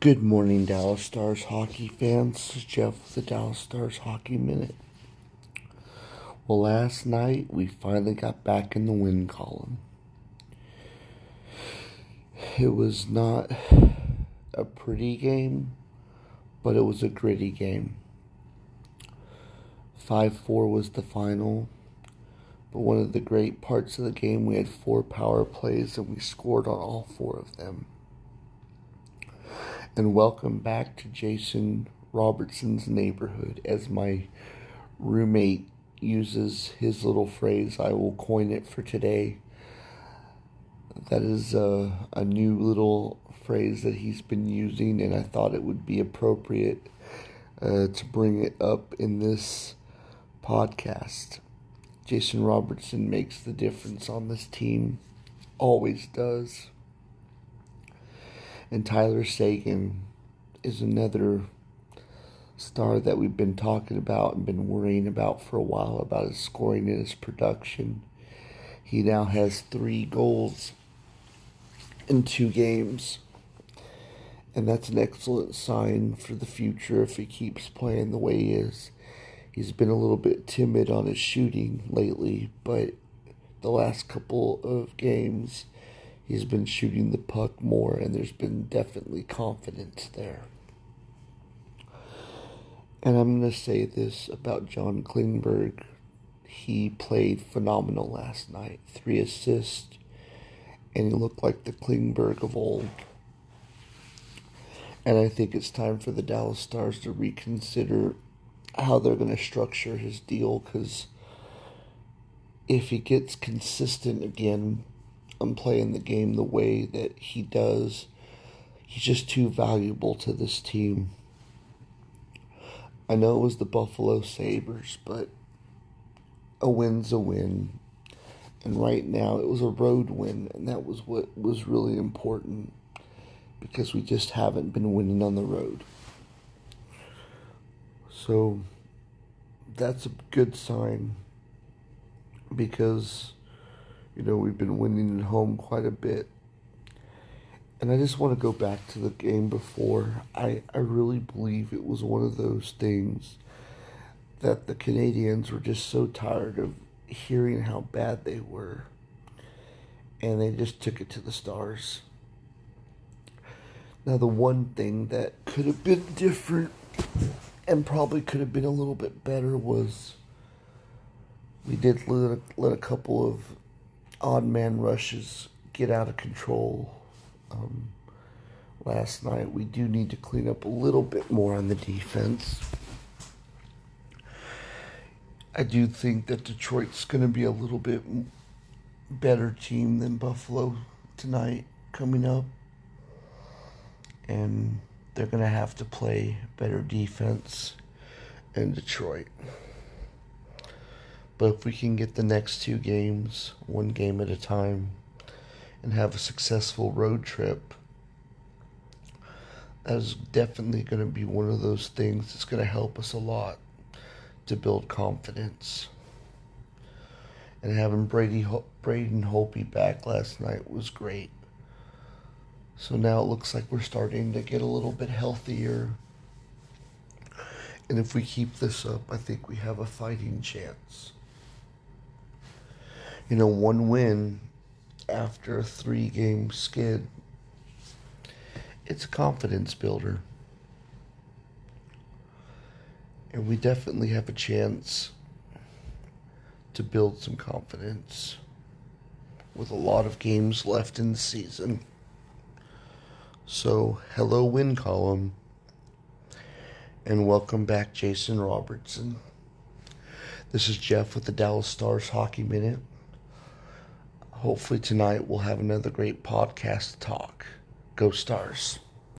Good morning, Dallas Stars hockey fans. This is Jeff with the Dallas Stars Hockey Minute. Well, last night we finally got back in the win column. It was not a pretty game, but it was a gritty game. 5 4 was the final. But one of the great parts of the game, we had four power plays and we scored on all four of them and welcome back to Jason Robertson's neighborhood. As my roommate uses his little phrase, I will coin it for today. That is a, a new little phrase that he's been using, and I thought it would be appropriate uh, to bring it up in this podcast. Jason Robertson makes the difference on this team, always does. And Tyler Seguin is another star that we've been talking about and been worrying about for a while about his scoring and his production. He now has three goals in two games. And that's an excellent sign for the future if he keeps playing the way he is. He's been a little bit timid on his shooting lately, but the last couple of games he's been shooting the puck more, and there's been definitely confidence there. And I'm going to say this about John Klingberg. He played phenomenal last night. Three assists, and he looked like the Klingberg of old. And I think it's time for the Dallas Stars to reconsider how they're going to structure his deal because if he gets consistent again and playing the game the way that he does. He's just too valuable to this team. I know it was the Buffalo Sabres, but a win's a win. And right now it was a road win, and that was what was really important because we just haven't been winning on the road. So that's a good sign because you know, we've been winning at home quite a bit. And I just want to go back to the game before. I, I really believe it was one of those things that the Canadiens were just so tired of hearing how bad they were. And they just took it to the stars. Now, the one thing that could have been different and probably could have been a little bit better was we did let a, let a couple of odd man rushes get out of control. Um, last night, we do need to clean up a little bit more on the defense. I do think that Detroit's going to be a little bit better team than Buffalo tonight coming up. And they're going to have to play better defense in Detroit. But if we can get the next two games, one game at a time, and have a successful road trip, that is definitely going to be one of those things that's going to help us a lot to build confidence. And having Brady Braden Holtby back last night was great. So now it looks like we're starting to get a little bit healthier. And if we keep this up, I think we have a fighting chance you know, one win after a three game skid. It's a confidence builder. And we definitely have a chance to build some confidence with a lot of games left in the season. So, hello, win column, and welcome back, Jason Robertson. This is Jeff with the Dallas Stars Hockey Minute hopefully tonight we'll have another great podcast talk. Go Stars.